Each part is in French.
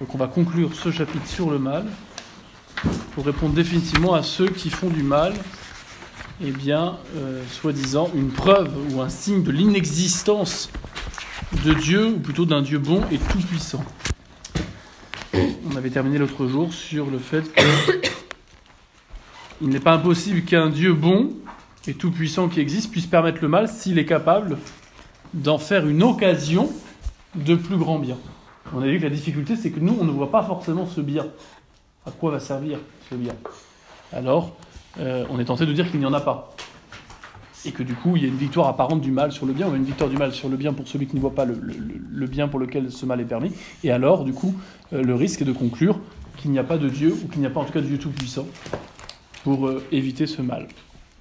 Donc on va conclure ce chapitre sur le mal pour répondre définitivement à ceux qui font du mal, eh bien, euh, soi-disant, une preuve ou un signe de l'inexistence de Dieu, ou plutôt d'un Dieu bon et tout-puissant. On avait terminé l'autre jour sur le fait qu'il n'est pas impossible qu'un Dieu bon et tout-puissant qui existe puisse permettre le mal s'il est capable d'en faire une occasion de plus grand bien. On a vu que la difficulté, c'est que nous, on ne voit pas forcément ce bien. À quoi va servir ce bien? Alors, euh, on est tenté de dire qu'il n'y en a pas. Et que du coup, il y a une victoire apparente du mal sur le bien, ou une victoire du mal sur le bien pour celui qui ne voit pas le, bien pour lequel ce mal est permis. Et alors, du coup, euh, le risque est de conclure qu'il n'y a pas de Dieu, ou qu'il n'y a pas en tout cas de Dieu tout-puissant, pour euh, éviter ce mal,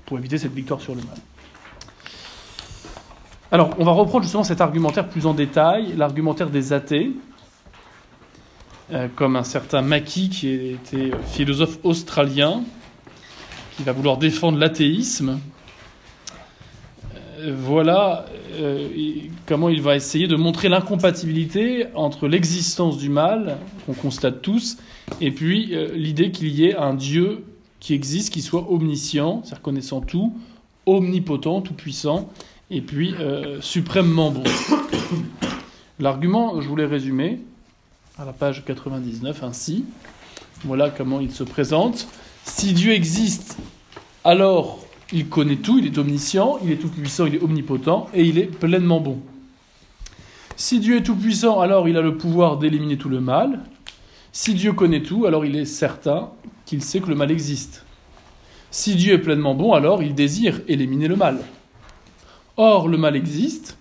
pour éviter cette victoire sur le mal. Alors, on va reprendre justement cet argumentaire plus en détail, l'argumentaire des athées, comme un certain Mackie qui était philosophe australien, qui va vouloir défendre l'athéisme. Euh, voilà euh, comment il va essayer de montrer l'incompatibilité entre l'existence du mal, qu'on constate tous, et puis l'idée qu'il y ait un Dieu qui existe, qui soit omniscient, c'est-à-dire connaissant tout, omnipotent, tout-puissant, et puis suprêmement bon. L'argument, je voulais résumer, à la page 99 ainsi. Voilà comment il se présente. Si Dieu existe, alors il connaît tout, il est omniscient, il est tout-puissant, il est omnipotent et il est pleinement bon. Si Dieu est tout-puissant, alors il a le pouvoir d'éliminer tout le mal. Si Dieu connaît tout, alors il est certain qu'il sait que le mal existe. Si Dieu est pleinement bon, alors il désire éliminer le mal. Or, le mal existe.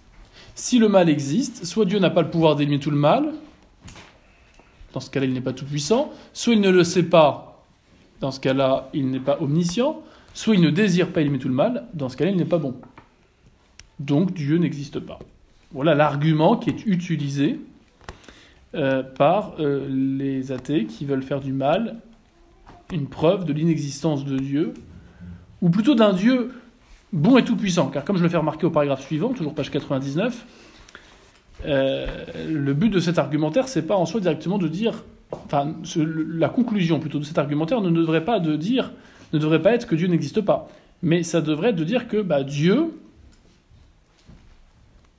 Si le mal existe, soit Dieu n'a pas le pouvoir d'éliminer tout le mal, dans ce cas-là, il n'est pas tout-puissant, soit il ne le sait pas, dans ce cas-là, il n'est pas omniscient, soit il ne désire pas éliminer tout le mal, dans ce cas-là, il n'est pas bon. Donc Dieu n'existe pas. Voilà l'argument qui est utilisé euh, par euh, les athées qui veulent faire du mal une preuve de l'inexistence de Dieu, ou plutôt d'un Dieu bon et tout-puissant. Car comme je le fais remarquer au paragraphe suivant, toujours page 99, euh, le but de cet argumentaire, c'est pas en soi directement de dire, enfin, la conclusion plutôt de cet argumentaire ne devrait pas de dire, ne devrait pas être que Dieu n'existe pas, mais ça devrait être de dire que bah, Dieu,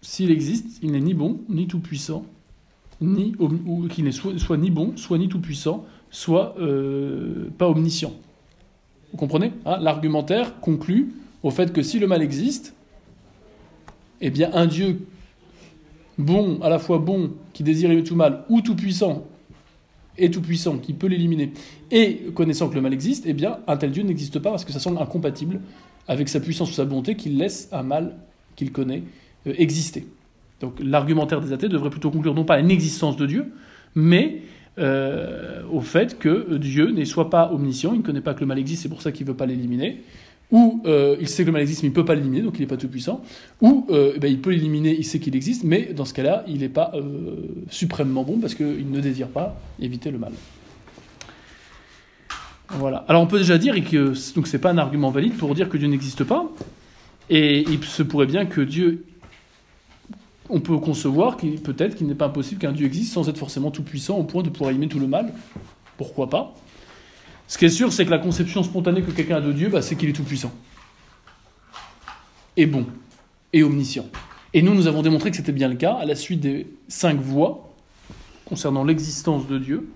s'il existe, il n'est ni bon ni tout puissant, ni ou qu'il n'est soit, ni bon, soit ni tout puissant, soit euh, pas omniscient. Vous comprenez? Hein L'argumentaire conclut au fait que si le mal existe, eh bien un Dieu bon, à la fois bon, qui désire tout mal, ou tout puissant, et tout puissant, qui peut l'éliminer, et connaissant que le mal existe, eh bien, un tel Dieu n'existe pas parce que ça semble incompatible avec sa puissance ou sa bonté qu'il laisse un mal qu'il connaît euh, exister. Donc l'argumentaire des athées devrait plutôt conclure non pas à une existence de Dieu, mais euh, au fait que Dieu n'est soit pas omniscient, il ne connaît pas que le mal existe, c'est pour ça qu'il ne veut pas l'éliminer, ou euh, il sait que le mal existe mais il ne peut pas l'éliminer, donc il n'est pas tout puissant, ou euh, ben, il peut l'éliminer, il sait qu'il existe, mais dans ce cas-là, il n'est pas euh, suprêmement bon parce qu'il ne désire pas éviter le mal. Voilà. Alors on peut déjà dire que donc c'est pas un argument valide pour dire que Dieu n'existe pas, et il se pourrait bien que Dieu, on peut concevoir peut-être qu'il n'est pas impossible qu'un Dieu existe sans être forcément tout puissant au point de pouvoir éliminer tout le mal. Pourquoi pas? Ce qui est sûr, c'est que la conception spontanée que quelqu'un a de Dieu, bah, c'est qu'il est tout-puissant. Et bon. Et omniscient. Et nous, nous avons démontré que c'était bien le cas à la suite des cinq voies concernant l'existence de Dieu.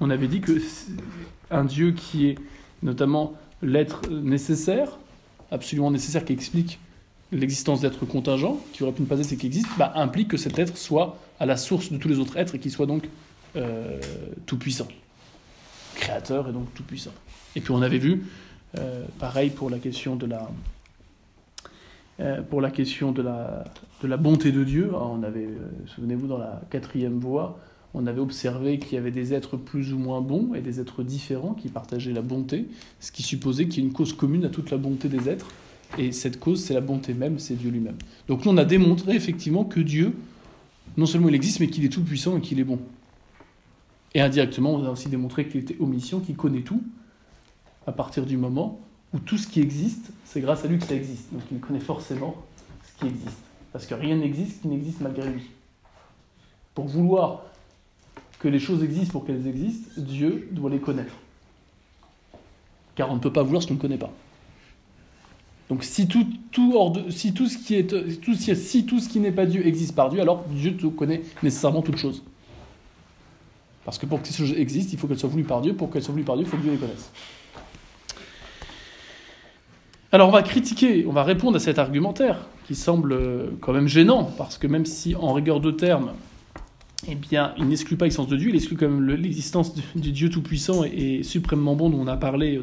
On avait dit que un Dieu qui est notamment l'être nécessaire, absolument nécessaire, qui explique l'existence d'êtres contingents, qui aurait pu ne pas être qui existe, bah, implique que cet être soit à la source de tous les autres êtres et qu'il soit donc euh, tout-puissant créateur et donc tout-puissant. Et puis on avait vu, euh, pareil pour la question de la, euh, pour la question de la, de la bonté de Dieu, hein, on avait, euh, souvenez-vous, dans la quatrième voie, on avait observé qu'il y avait des êtres plus ou moins bons et des êtres différents qui partageaient la bonté, ce qui supposait qu'il y ait une cause commune à toute la bonté des êtres, et cette cause, c'est la bonté même, c'est Dieu lui-même. Donc nous, on a démontré effectivement que Dieu, non seulement il existe, mais qu'il est tout puissant et qu'il est bon. Et indirectement, on a aussi démontré qu'il était omission, qu'il connaît tout, à partir du moment où tout ce qui existe, c'est grâce à lui que ça existe. Donc il connaît forcément ce qui existe. Parce que rien n'existe qui n'existe malgré lui. Pour vouloir que les choses existent pour qu'elles existent, Dieu doit les connaître. Car on ne peut pas vouloir ce qu'on ne connaît pas. Donc si tout, tout hors de, si tout ce qui est tout, si tout ce qui n'est pas Dieu existe par Dieu, alors Dieu connaît nécessairement toute chose. Parce que pour que ces choses existent, il faut qu'elles soient voulues par Dieu. Pour qu'elles soient voulues par Dieu, il faut que Dieu les connaisse. Alors on va critiquer, on va répondre à cet argumentaire qui semble euh, quand même gênant, parce que même si en rigueur de terme, eh bien, il n'exclut pas l'existence de Dieu, il exclut quand même l'existence du Dieu Tout-Puissant et, suprêmement bon dont on a parlé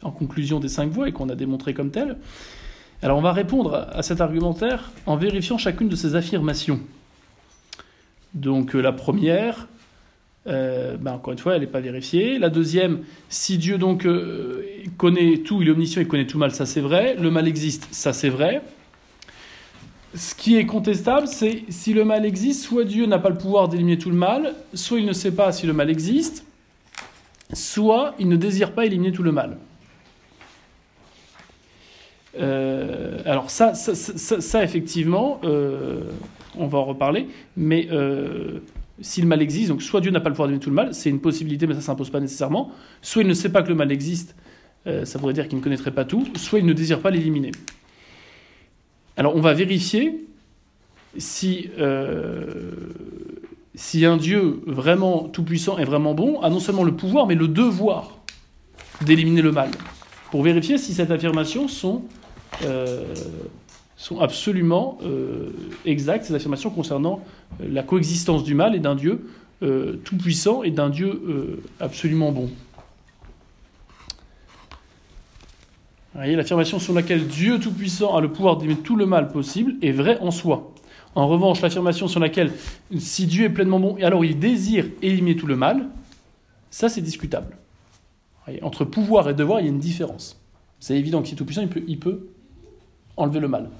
en conclusion des cinq voies et qu'on a démontré comme tel. Alors on va répondre à cet argumentaire en vérifiant chacune de ces affirmations. Donc euh, la première, euh, ben, encore une fois, elle n'est pas vérifiée. La deuxième, si Dieu donc euh, connaît tout, il est omniscient, il connaît tout mal, ça c'est vrai. Le mal existe, ça c'est vrai. Ce qui est contestable, c'est si le mal existe, soit Dieu n'a pas le pouvoir d'éliminer tout le mal, soit il ne sait pas si le mal existe, soit il ne désire pas éliminer tout le mal. Euh, alors ça, ça, effectivement, euh, on va en reparler, mais si le mal existe, donc soit Dieu n'a pas le pouvoir d'éliminer tout le mal, c'est une possibilité, mais ça ne s'impose pas nécessairement, soit il ne sait pas que le mal existe, ça voudrait dire qu'il ne connaîtrait pas tout, soit il ne désire pas l'éliminer. Alors on va vérifier si, si un Dieu vraiment tout-puissant est vraiment bon, a non seulement le pouvoir, mais le devoir d'éliminer le mal, pour vérifier si cette affirmation sont euh, sont absolument euh, exactes, ces affirmations concernant euh, la coexistence du mal et d'un Dieu tout-puissant et d'un Dieu absolument bon. voyez, l'affirmation sur laquelle Dieu Tout-Puissant a le pouvoir d'émettre tout le mal possible est vraie en soi. En revanche, l'affirmation sur laquelle si Dieu est pleinement bon alors il désire éliminer tout le mal, ça c'est discutable. Entre pouvoir et devoir, il y a une différence. C'est évident que si Tout-Puissant, il peut enlever le mal.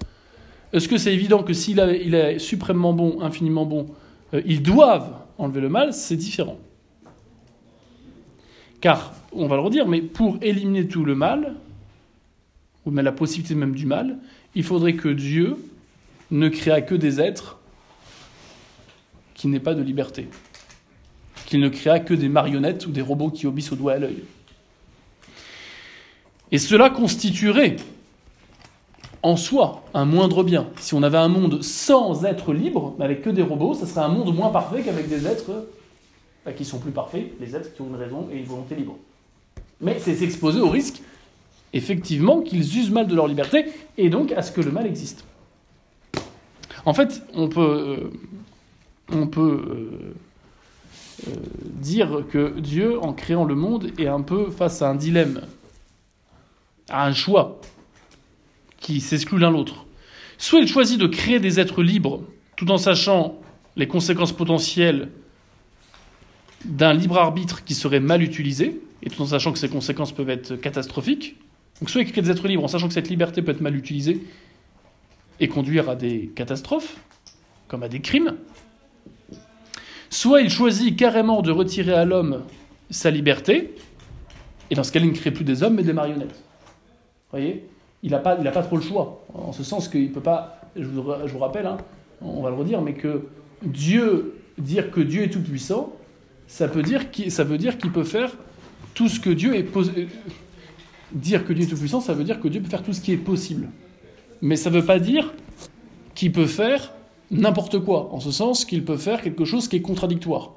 Est-ce que c'est évident que s'il il est suprêmement bon, infiniment bon, euh, ils doivent enlever le mal? C'est différent. Car, on va le redire, mais pour éliminer tout le mal, ou même la possibilité même du mal, il faudrait que Dieu ne créât que des êtres qui n'aient pas de liberté. Qu'il ne créât que des marionnettes ou des robots qui obéissent au doigt à l'œil. Et cela constituerait en soi un moindre bien. Si on avait un monde sans être libre, avec que des robots, ça serait un monde moins parfait qu'avec des êtres bah, qui sont plus parfaits, les êtres qui ont une raison et une volonté libre. Mais c'est s'exposer au risque, effectivement, qu'ils usent mal de leur liberté et donc à ce que le mal existe. En fait, on peut, euh, euh, euh, dire que Dieu, en créant le monde, est un peu face à un dilemme, à un choix qui s'excluent l'un l'autre. Soit il choisit de créer des êtres libres tout en sachant les conséquences potentielles d'un libre arbitre qui serait mal utilisé, et tout en sachant que ces conséquences peuvent être catastrophiques. Donc soit il crée des êtres libres en sachant que cette liberté peut être mal utilisée et conduire à des catastrophes, comme à des crimes. Soit il choisit carrément de retirer à l'homme sa liberté, et dans ce cas il ne crée plus des hommes mais des marionnettes. Voyez? Il n'a pas, pas trop le choix. En ce sens qu'il ne peut pas, je vous, je vous rappelle, hein, on va le redire, mais que Dieu, dire que Dieu est tout-puissant, ça, peut dire ça veut dire qu'il peut faire tout ce que Dieu est posé. Dire que Dieu est tout-puissant, ça veut dire que Dieu peut faire tout ce qui est possible. Mais ça ne veut pas dire qu'il peut faire n'importe quoi, en ce sens qu'il peut faire quelque chose qui est contradictoire.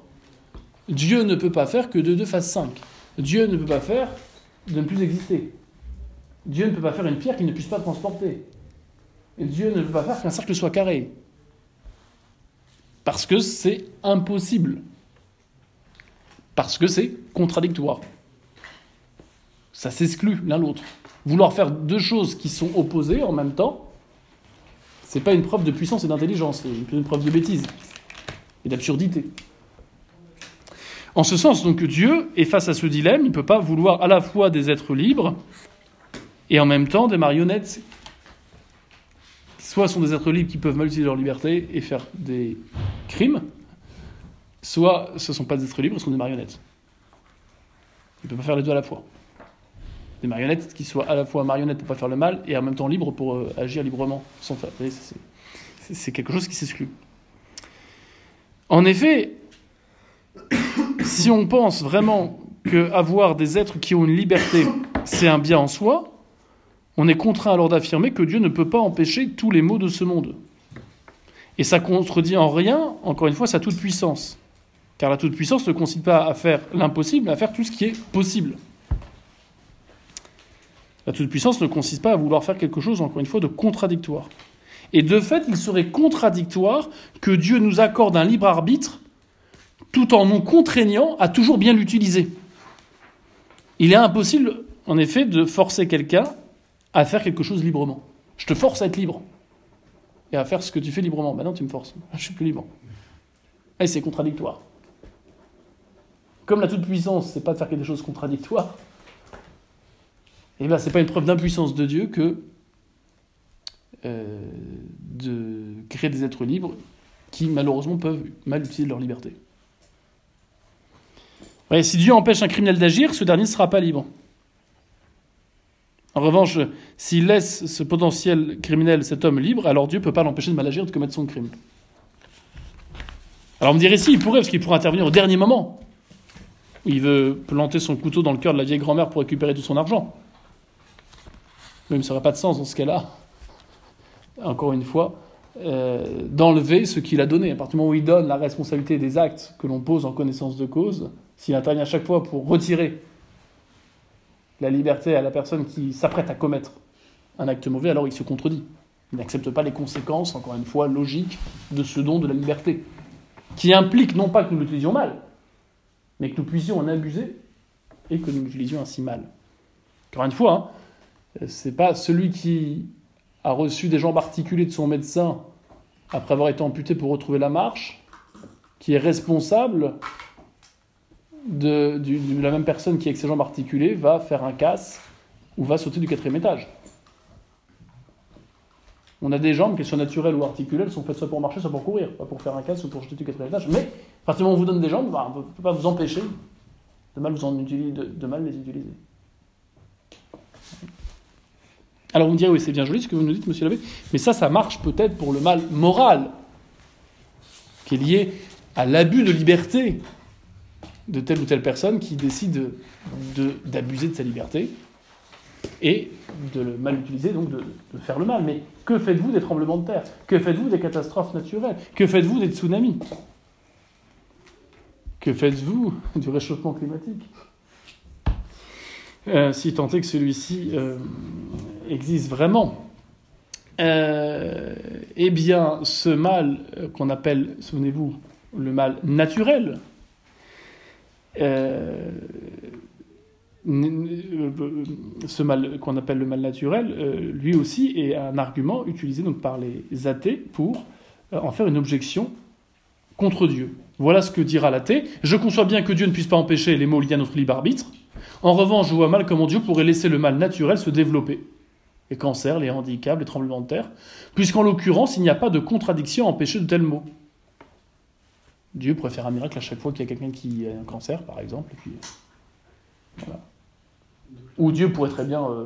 Dieu ne peut pas faire que de 2 fasse 5. Dieu ne peut pas faire de ne plus exister. Dieu ne peut pas faire une pierre qu'il ne puisse pas transporter. Et Dieu ne peut pas faire qu'un cercle soit carré. Parce que c'est impossible. Parce que c'est contradictoire. Ça s'exclut l'un l'autre. Vouloir faire deux choses qui sont opposées en même temps, c'est pas une preuve de puissance et d'intelligence, c'est une preuve de bêtise et d'absurdité. En ce sens, donc, Dieu est face à ce dilemme, il ne peut pas vouloir à la fois des êtres libres et en même temps des marionnettes soit sont des êtres libres qui peuvent mal utiliser leur liberté et faire des crimes, soit ce ne sont pas des êtres libres, ce sont des marionnettes. Il ne peut pas faire les deux à la fois. Des marionnettes qui soient à la fois marionnettes pour pas faire le mal et en même temps libres pour euh, agir librement sans faire. C'est quelque chose qui s'exclut. En effet, si on pense vraiment qu'avoir des êtres qui ont une liberté, c'est un bien en soi, on est contraint alors d'affirmer que Dieu ne peut pas empêcher tous les maux de ce monde. Et ça contredit en rien, encore une fois, sa toute-puissance. Car la toute-puissance ne consiste pas à faire l'impossible, à faire tout ce qui est possible. La toute-puissance ne consiste pas à vouloir faire quelque chose, encore une fois, de contradictoire. Et de fait, il serait contradictoire que Dieu nous accorde un libre arbitre tout en nous contraignant à toujours bien l'utiliser. Il est impossible, en effet, de forcer quelqu'un à faire quelque chose librement. Je te force à être libre et à faire ce que tu fais librement. Maintenant, tu me forces. Je suis plus libre. Et c'est contradictoire. Comme la toute-puissance, c'est pas de faire quelque chose contradictoire, et eh bien, c'est pas une preuve d'impuissance de Dieu que euh, de créer des êtres libres qui, malheureusement, peuvent mal utiliser leur liberté. si Dieu empêche un criminel d'agir, ce dernier ne sera pas libre. En revanche, s'il laisse ce potentiel criminel, cet homme libre, alors Dieu ne peut pas l'empêcher de mal agir, de commettre son crime. Alors on me dirait si, il pourrait, parce qu'il pourrait intervenir au dernier moment. Il veut planter son couteau dans le cœur de la vieille grand-mère pour récupérer tout son argent. Mais ça n'aurait pas de sens dans ce cas-là. Encore une fois, euh, d'enlever ce qu'il a donné. À partir du moment où il donne la responsabilité des actes que l'on pose en connaissance de cause, s'il intervient à chaque fois pour retirer la liberté à la personne qui s'apprête à commettre un acte mauvais, alors il se contredit. Il n'accepte pas les conséquences, encore une fois, logiques de ce don de la liberté, qui implique non pas que nous l'utilisions mal, mais que nous puissions en abuser et que nous l'utilisions ainsi mal. Encore une fois, hein, c'est pas celui qui a reçu des jambes articulées de son médecin après avoir été amputé pour retrouver la marche qui est responsable de, la même personne qui, avec ses jambes articulées, va faire un casse ou va sauter du quatrième étage. On a des jambes, qu'elles soient naturelles ou articulées, elles sont faites soit pour marcher, soit pour courir, pas pour faire un casse ou pour jeter du quatrième étage. Mais, à partir on vous donne des jambes, bah, on ne peut pas vous empêcher de mal, de, mal les utiliser. Alors vous me direz, oui, c'est bien joli ce que vous nous dites, monsieur l'abbé, mais ça, ça marche peut-être pour le mal moral, qui est lié à l'abus de liberté de telle ou telle personne qui décide d'abuser de, sa liberté et de le mal utiliser, donc de, faire le mal. Mais que faites-vous des tremblements de terre? Que faites-vous des catastrophes naturelles? Que faites-vous des tsunamis? Que faites-vous du réchauffement climatique? Euh, Si tant est que celui-ci euh, existe vraiment. Euh, eh bien, ce mal qu'on appelle, souvenez-vous, le mal naturel, euh, ce mal qu'on appelle le mal naturel, euh, lui aussi est un argument utilisé donc par les athées pour euh, en faire une objection contre Dieu. Voilà ce que dira l'athée. Je conçois bien que Dieu ne puisse pas empêcher les maux liés à notre libre arbitre. En revanche, je vois mal comment Dieu pourrait laisser le mal naturel se développer. Les cancers, les handicaps, les tremblements de terre, puisqu'en l'occurrence, il n'y a pas de contradiction à empêcher de tels maux. Dieu pourrait faire un miracle à chaque fois qu'il y a quelqu'un qui a un cancer, par exemple. Ou Dieu pourrait très bien euh,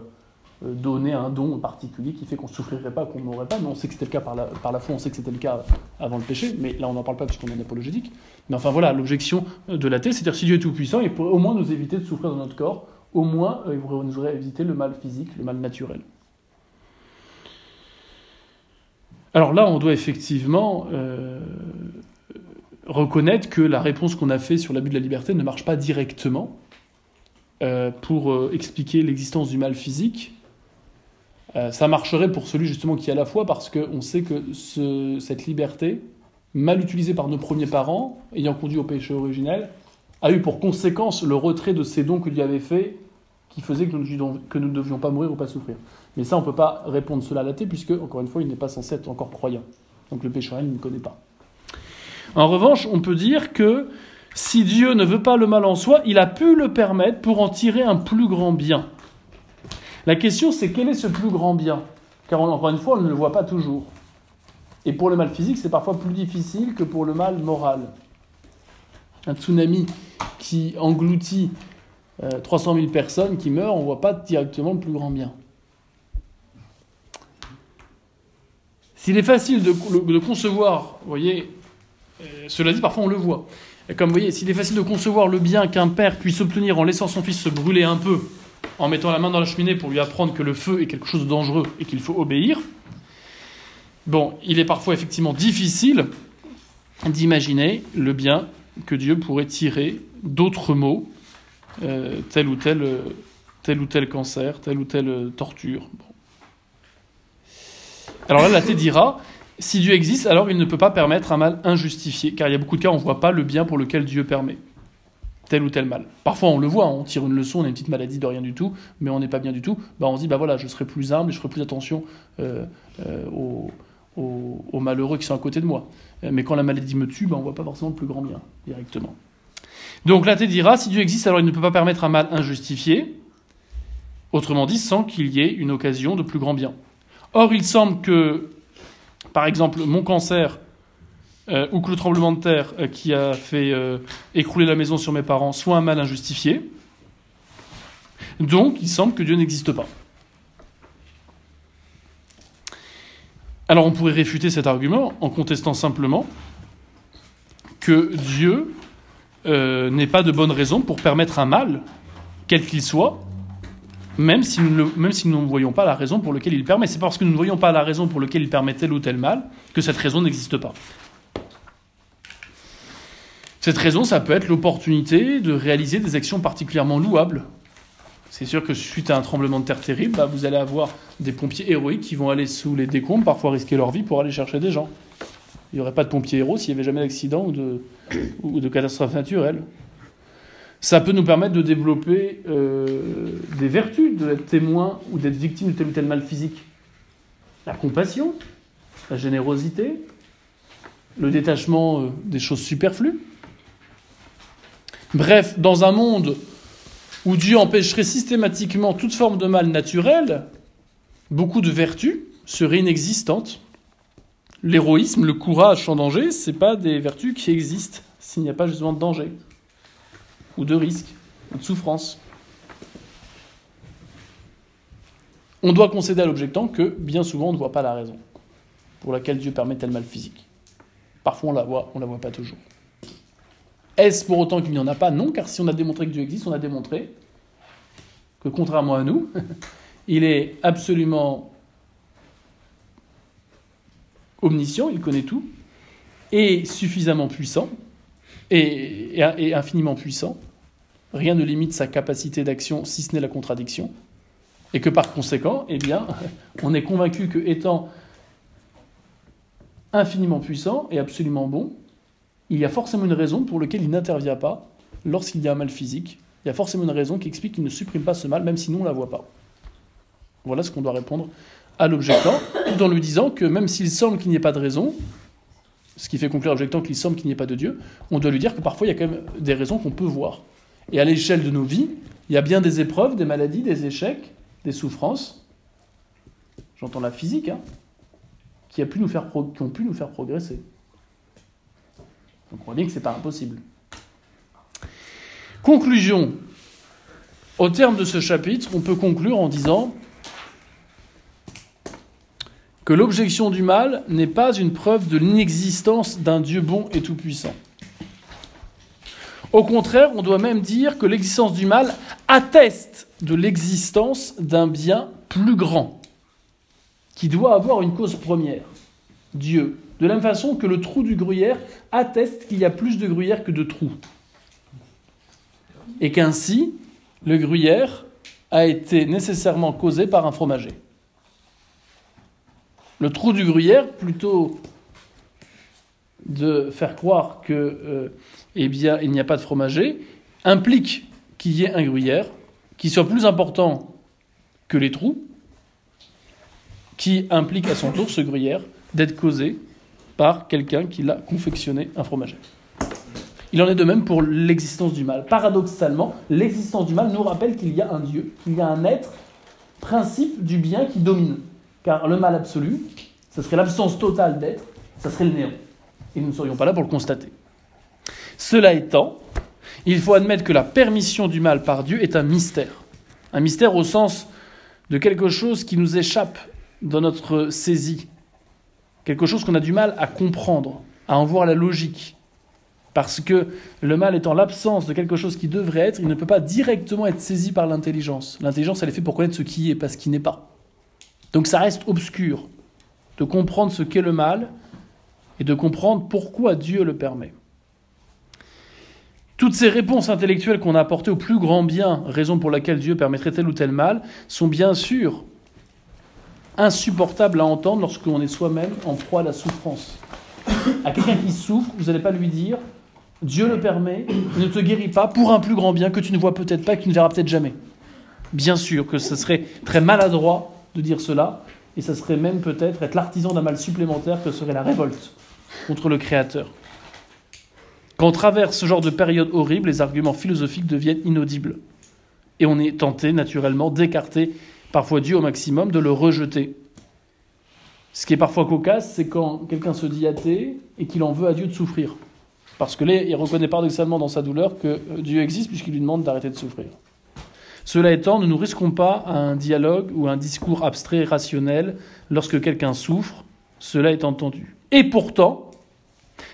euh, donner un don particulier qui fait qu'on ne souffrirait pas, qu'on n'aurait pas. Mais on sait que c'était le cas par la, par la foi, on sait que c'était le cas avant le péché. Mais là, on n'en parle pas puisqu'on est en apologétique. Mais enfin, voilà, l'objection de l'athée, c'est-à-dire si Dieu est tout-puissant, il pourrait au moins nous éviter de souffrir dans notre corps. Au moins, euh, il nous aurait évité le mal physique, le mal naturel. Alors là, on doit effectivement reconnaître que la réponse qu'on a fait sur l'abus de la liberté ne marche pas directement euh, pour euh, expliquer l'existence du mal physique. Euh, ça marcherait pour celui justement qui a la foi parce qu'on sait que cette liberté, mal utilisée par nos premiers parents, ayant conduit au péché originel, a eu pour conséquence le retrait de ces dons que Dieu avait faits qui faisaient que nous, que nous ne devions pas mourir ou pas souffrir. Mais ça, on ne peut pas répondre cela à l'athée puisque, encore une fois, il n'est pas censé être encore croyant. Donc le péché originel, il ne connaît pas. En revanche, on peut dire que si Dieu ne veut pas le mal en soi, il a pu le permettre pour en tirer un plus grand bien. La question, c'est quel est ce plus grand bien? Car encore une fois, on ne le voit pas toujours. Et pour le mal physique, c'est parfois plus difficile que pour le mal moral. Un tsunami qui engloutit 300 euh, 000 personnes qui meurent, on ne voit pas directement le plus grand bien. S'il est facile de, de concevoir, vous voyez, euh, cela dit, parfois on le voit. Et comme vous voyez, s'il est facile de concevoir le bien qu'un père puisse obtenir en laissant son fils se brûler un peu, en mettant la main dans la cheminée pour lui apprendre que le feu est quelque chose de dangereux et qu'il faut obéir, bon, il est parfois effectivement difficile d'imaginer le bien que Dieu pourrait tirer d'autres mots, euh, tel ou tel, euh, tel ou tel cancer, telle ou telle torture. Alors là, la thé dira, si Dieu existe, alors il ne peut pas permettre un mal injustifié, car il y a beaucoup de cas où on ne voit pas le bien pour lequel Dieu permet tel ou tel mal. Parfois on le voit, on tire une leçon, on a une petite maladie de rien du tout, mais on n'est pas bien du tout, bah on se dit, bah voilà, je serai plus humble, je ferai plus attention aux, aux, malheureux qui sont à côté de moi. Mais quand la maladie me tue, bah on ne voit pas forcément le plus grand bien directement. Donc tu dira, si Dieu existe, alors il ne peut pas permettre un mal injustifié, autrement dit, sans qu'il y ait une occasion de plus grand bien. Or, il semble que, par exemple, mon cancer euh, ou que le tremblement de terre euh, qui a fait euh, écrouler la maison sur mes parents soit un mal injustifié. Donc, il semble que Dieu n'existe pas. Alors, on pourrait réfuter cet argument en contestant simplement que Dieu n'est pas de bonne raison pour permettre un mal, quel qu'il soit, même si, nous ne voyons pas la raison pour laquelle il permet. C'est parce que nous ne voyons pas la raison pour laquelle il permet tel ou tel mal que cette raison n'existe pas. Cette raison, ça peut être l'opportunité de réaliser des actions particulièrement louables. C'est sûr que suite à un tremblement de terre terrible, bah, vous allez avoir des pompiers héroïques qui vont aller sous les décombres, parfois risquer leur vie pour aller chercher des gens. Il n'y aurait pas de pompiers héros s'il n'y avait jamais d'accident ou ou de catastrophe naturelle. Ça peut nous permettre de développer euh, des vertus, d'être témoin ou d'être victime de tel ou tel mal physique. La compassion, la générosité, le détachement euh, des choses superflues. Bref, dans un monde où Dieu empêcherait systématiquement toute forme de mal naturel, beaucoup de vertus seraient inexistantes l'héroïsme, le courage sans danger, ce pas des vertus qui existent s'il n'y a pas justement de danger, ou de risque, ou de souffrance. On doit concéder à l'objectant que bien souvent on ne voit pas la raison pour laquelle Dieu permet tel mal physique. Parfois on la voit, on ne la voit pas toujours. Est-ce pour autant qu'il n'y en a pas? Non, car si on a démontré que Dieu existe, on a démontré que contrairement à nous, il est absolument omniscient, il connaît tout, et suffisamment puissant, et, infiniment puissant. Rien ne limite sa capacité d'action si ce n'est la contradiction. Et que par conséquent, eh on est convaincu que étant infiniment puissant et absolument bon, il y a forcément une raison pour laquelle il n'intervient pas lorsqu'il y a un mal physique. Il y a forcément une raison qui explique qu'il ne supprime pas ce mal, même si nous on ne la voit pas. Voilà ce qu'on doit répondre à l'objectant, tout en lui disant que même s'il semble qu'il n'y ait pas de raison, ce qui fait conclure l'objectant qu'il semble qu'il n'y ait pas de Dieu, on doit lui dire que parfois il y a quand même des raisons qu'on peut voir. Et à l'échelle de nos vies, il y a bien des épreuves, des maladies, des échecs, des souffrances, j'entends la physique, hein, qui, a pu nous faire qui ont pu nous faire progresser. Donc on voit bien que ce n'est pas impossible. Conclusion. Au terme de ce chapitre, on peut conclure en disant que l'objection du mal n'est pas une preuve de l'inexistence d'un Dieu bon et tout-puissant. Au contraire, on doit même dire que l'existence du mal atteste de l'existence d'un bien plus grand, qui doit avoir une cause première, Dieu. De la même façon que le trou du gruyère atteste qu'il y a plus de gruyère que de trous. Et qu'ainsi, le gruyère a été nécessairement causé par un fromager. Le trou du gruyère, plutôt de faire croire que, euh, eh il n'y a pas de fromager, implique qu'il y ait un gruyère qui soit plus important que les trous, qui implique à son tour ce gruyère d'être causé par quelqu'un qui l'a confectionné un fromager. Il en est de même pour l'existence du mal. Paradoxalement, l'existence du mal nous rappelle qu'il y a un Dieu, qu'il y a un être, principe du bien qui domine. Car le mal absolu, ce serait l'absence totale d'être, ça serait le néant. Et nous ne serions pas là pour le constater. Cela étant, il faut admettre que la permission du mal par Dieu est un mystère. Un mystère au sens de quelque chose qui nous échappe dans notre saisie. Quelque chose qu'on a du mal à comprendre, à en voir la logique. Parce que le mal étant l'absence de quelque chose qui devrait être, il ne peut pas directement être saisi par l'intelligence. L'intelligence, elle est faite pour connaître ce qui est, pas ce qui n'est pas. Donc ça reste obscur de comprendre ce qu'est le mal et de comprendre pourquoi Dieu le permet. Toutes ces réponses intellectuelles qu'on a apportées au plus grand bien, raison pour laquelle Dieu permettrait tel ou tel mal, sont bien sûr insupportables à entendre lorsqu'on est soi-même en proie à la souffrance. À quelqu'un qui souffre, vous n'allez pas lui dire Dieu le permet, il ne te guérit pas pour un plus grand bien que tu ne vois peut-être pas et que tu ne verras peut-être jamais. Bien sûr que ce serait très maladroit de dire cela, et ce serait même peut-être être l'artisan d'un mal supplémentaire que serait la révolte contre le Créateur. Quand on traverse ce genre de période horrible, les arguments philosophiques deviennent inaudibles. Et on est tenté, naturellement, d'écarter parfois Dieu au maximum, de le rejeter. Ce qui est parfois cocasse, c'est quand quelqu'un se dit athée et qu'il en veut à Dieu de souffrir. Parce que là, il reconnaît paradoxalement dans sa douleur que Dieu existe puisqu'il lui demande d'arrêter de souffrir. Cela étant, ne nous risquons pas un dialogue ou un discours abstrait et rationnel lorsque quelqu'un souffre, cela est entendu. Et pourtant,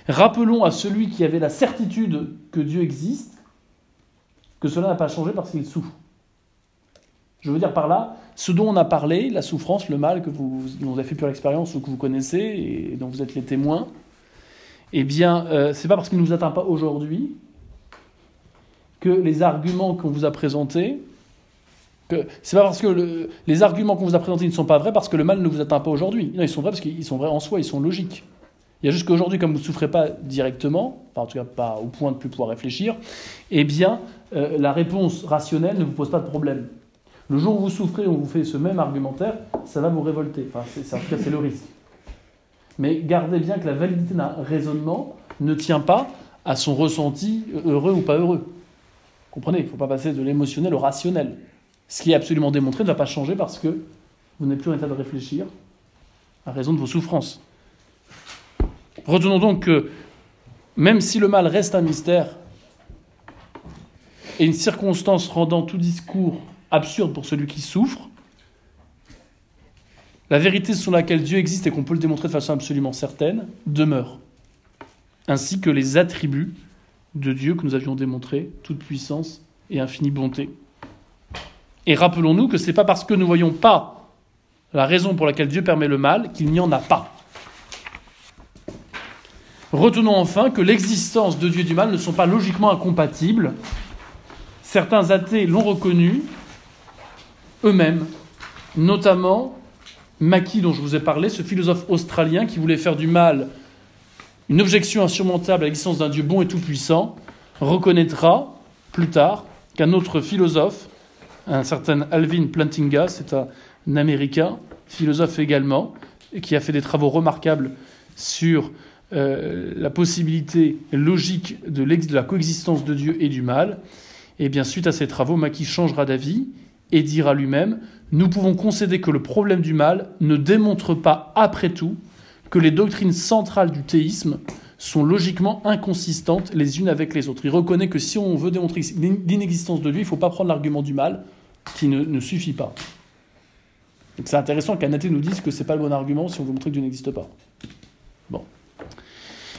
rappelons à celui qui avait la certitude que Dieu existe que cela n'a pas changé parce qu'il souffre. Je veux dire par là, ce dont on a parlé, la souffrance, le mal que vous, dont avez fait pure expérience ou que vous connaissez et dont vous êtes les témoins, eh bien, euh, c'est pas parce qu'il ne nous atteint pas aujourd'hui que les arguments qu'on vous a présentés, que c'est pas parce que les arguments qu'on vous a présentés ne sont pas vrais parce que le mal ne vous atteint pas aujourd'hui. Non, ils sont vrais parce qu'ils sont vrais en soi, ils sont logiques. Il y a juste qu'aujourd'hui, comme vous ne souffrez pas directement, en tout cas pas au point de plus pouvoir réfléchir, eh bien, euh, la réponse rationnelle ne vous pose pas de problème. Le jour où vous souffrez, on vous fait ce même argumentaire, ça va vous révolter. Enfin, c'est, en tout cas, c'est le risque. Mais gardez bien que la validité d'un raisonnement ne tient pas à son ressenti heureux ou pas heureux. Comprenez, il ne faut pas passer de l'émotionnel au rationnel. Ce qui est absolument démontré ne va pas changer parce que vous n'êtes plus en état de réfléchir à raison de vos souffrances. Retenons donc que même si le mal reste un mystère et une circonstance rendant tout discours absurde pour celui qui souffre, la vérité sur laquelle Dieu existe et qu'on peut le démontrer de façon absolument certaine demeure, ainsi que les attributs de Dieu que nous avions démontrés, toute puissance et infinie bonté. Et rappelons-nous que ce n'est pas parce que nous ne voyons pas la raison pour laquelle Dieu permet le mal qu'il n'y en a pas. Retenons enfin que l'existence de Dieu et du mal ne sont pas logiquement incompatibles. Certains athées l'ont reconnu eux-mêmes, notamment Mackie dont je vous ai parlé, ce philosophe australien qui voulait faire du mal une objection insurmontable à l'existence d'un Dieu bon et tout-puissant, reconnaîtra plus tard qu'un autre philosophe, un certain Alvin Plantinga, c'est un Américain, philosophe également, qui a fait des travaux remarquables sur euh, la possibilité logique de, la coexistence de Dieu et du mal. Et bien, suite à ces travaux, Mackie changera d'avis et dira lui-même Nous pouvons concéder que le problème du mal ne démontre pas, après tout, que les doctrines centrales du théisme sont logiquement inconsistantes les unes avec les autres. Il reconnaît que si on veut démontrer l'inexistence de Dieu, il ne faut pas prendre l'argument du mal, qui ne, suffit pas. C'est intéressant qu'un athée nous dise que ce n'est pas le bon argument si on veut montrer que Dieu n'existe pas. Bon.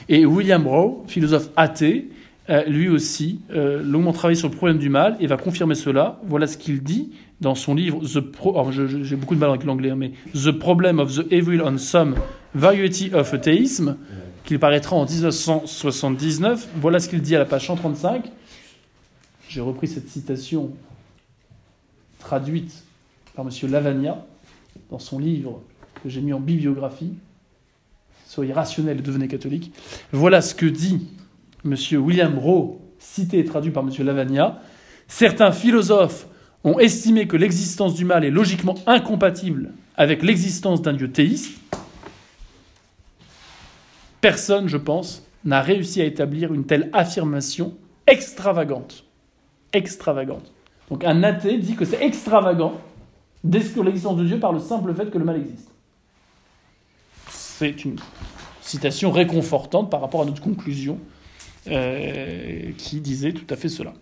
Et William Rowe, philosophe athée, euh, lui aussi, euh, longuement travaillé sur le problème du mal et va confirmer cela. Voilà ce qu'il dit dans son livre The Pro j'ai beaucoup de mal avec l'anglais, hein, mais The Problem of the Evil on Some Variety of Atheism, qu'il paraîtra en 1979. Voilà ce qu'il dit à la page 135. J'ai repris cette citation traduite par M. Lavagna dans son livre que j'ai mis en bibliographie. Soyez rationnel et devenez catholique. Voilà ce que dit M. William Rowe, cité et traduit par M. Lavagna, certains philosophes ont estimé que l'existence du mal est logiquement incompatible avec l'existence d'un Dieu théiste. Personne, je pense, n'a réussi à établir une telle affirmation extravagante. Extravagante. Donc un athée dit que c'est extravagant d'exclure l'existence de Dieu par le simple fait que le mal existe. C'est une citation réconfortante par rapport à notre conclusion euh, qui disait tout à fait cela.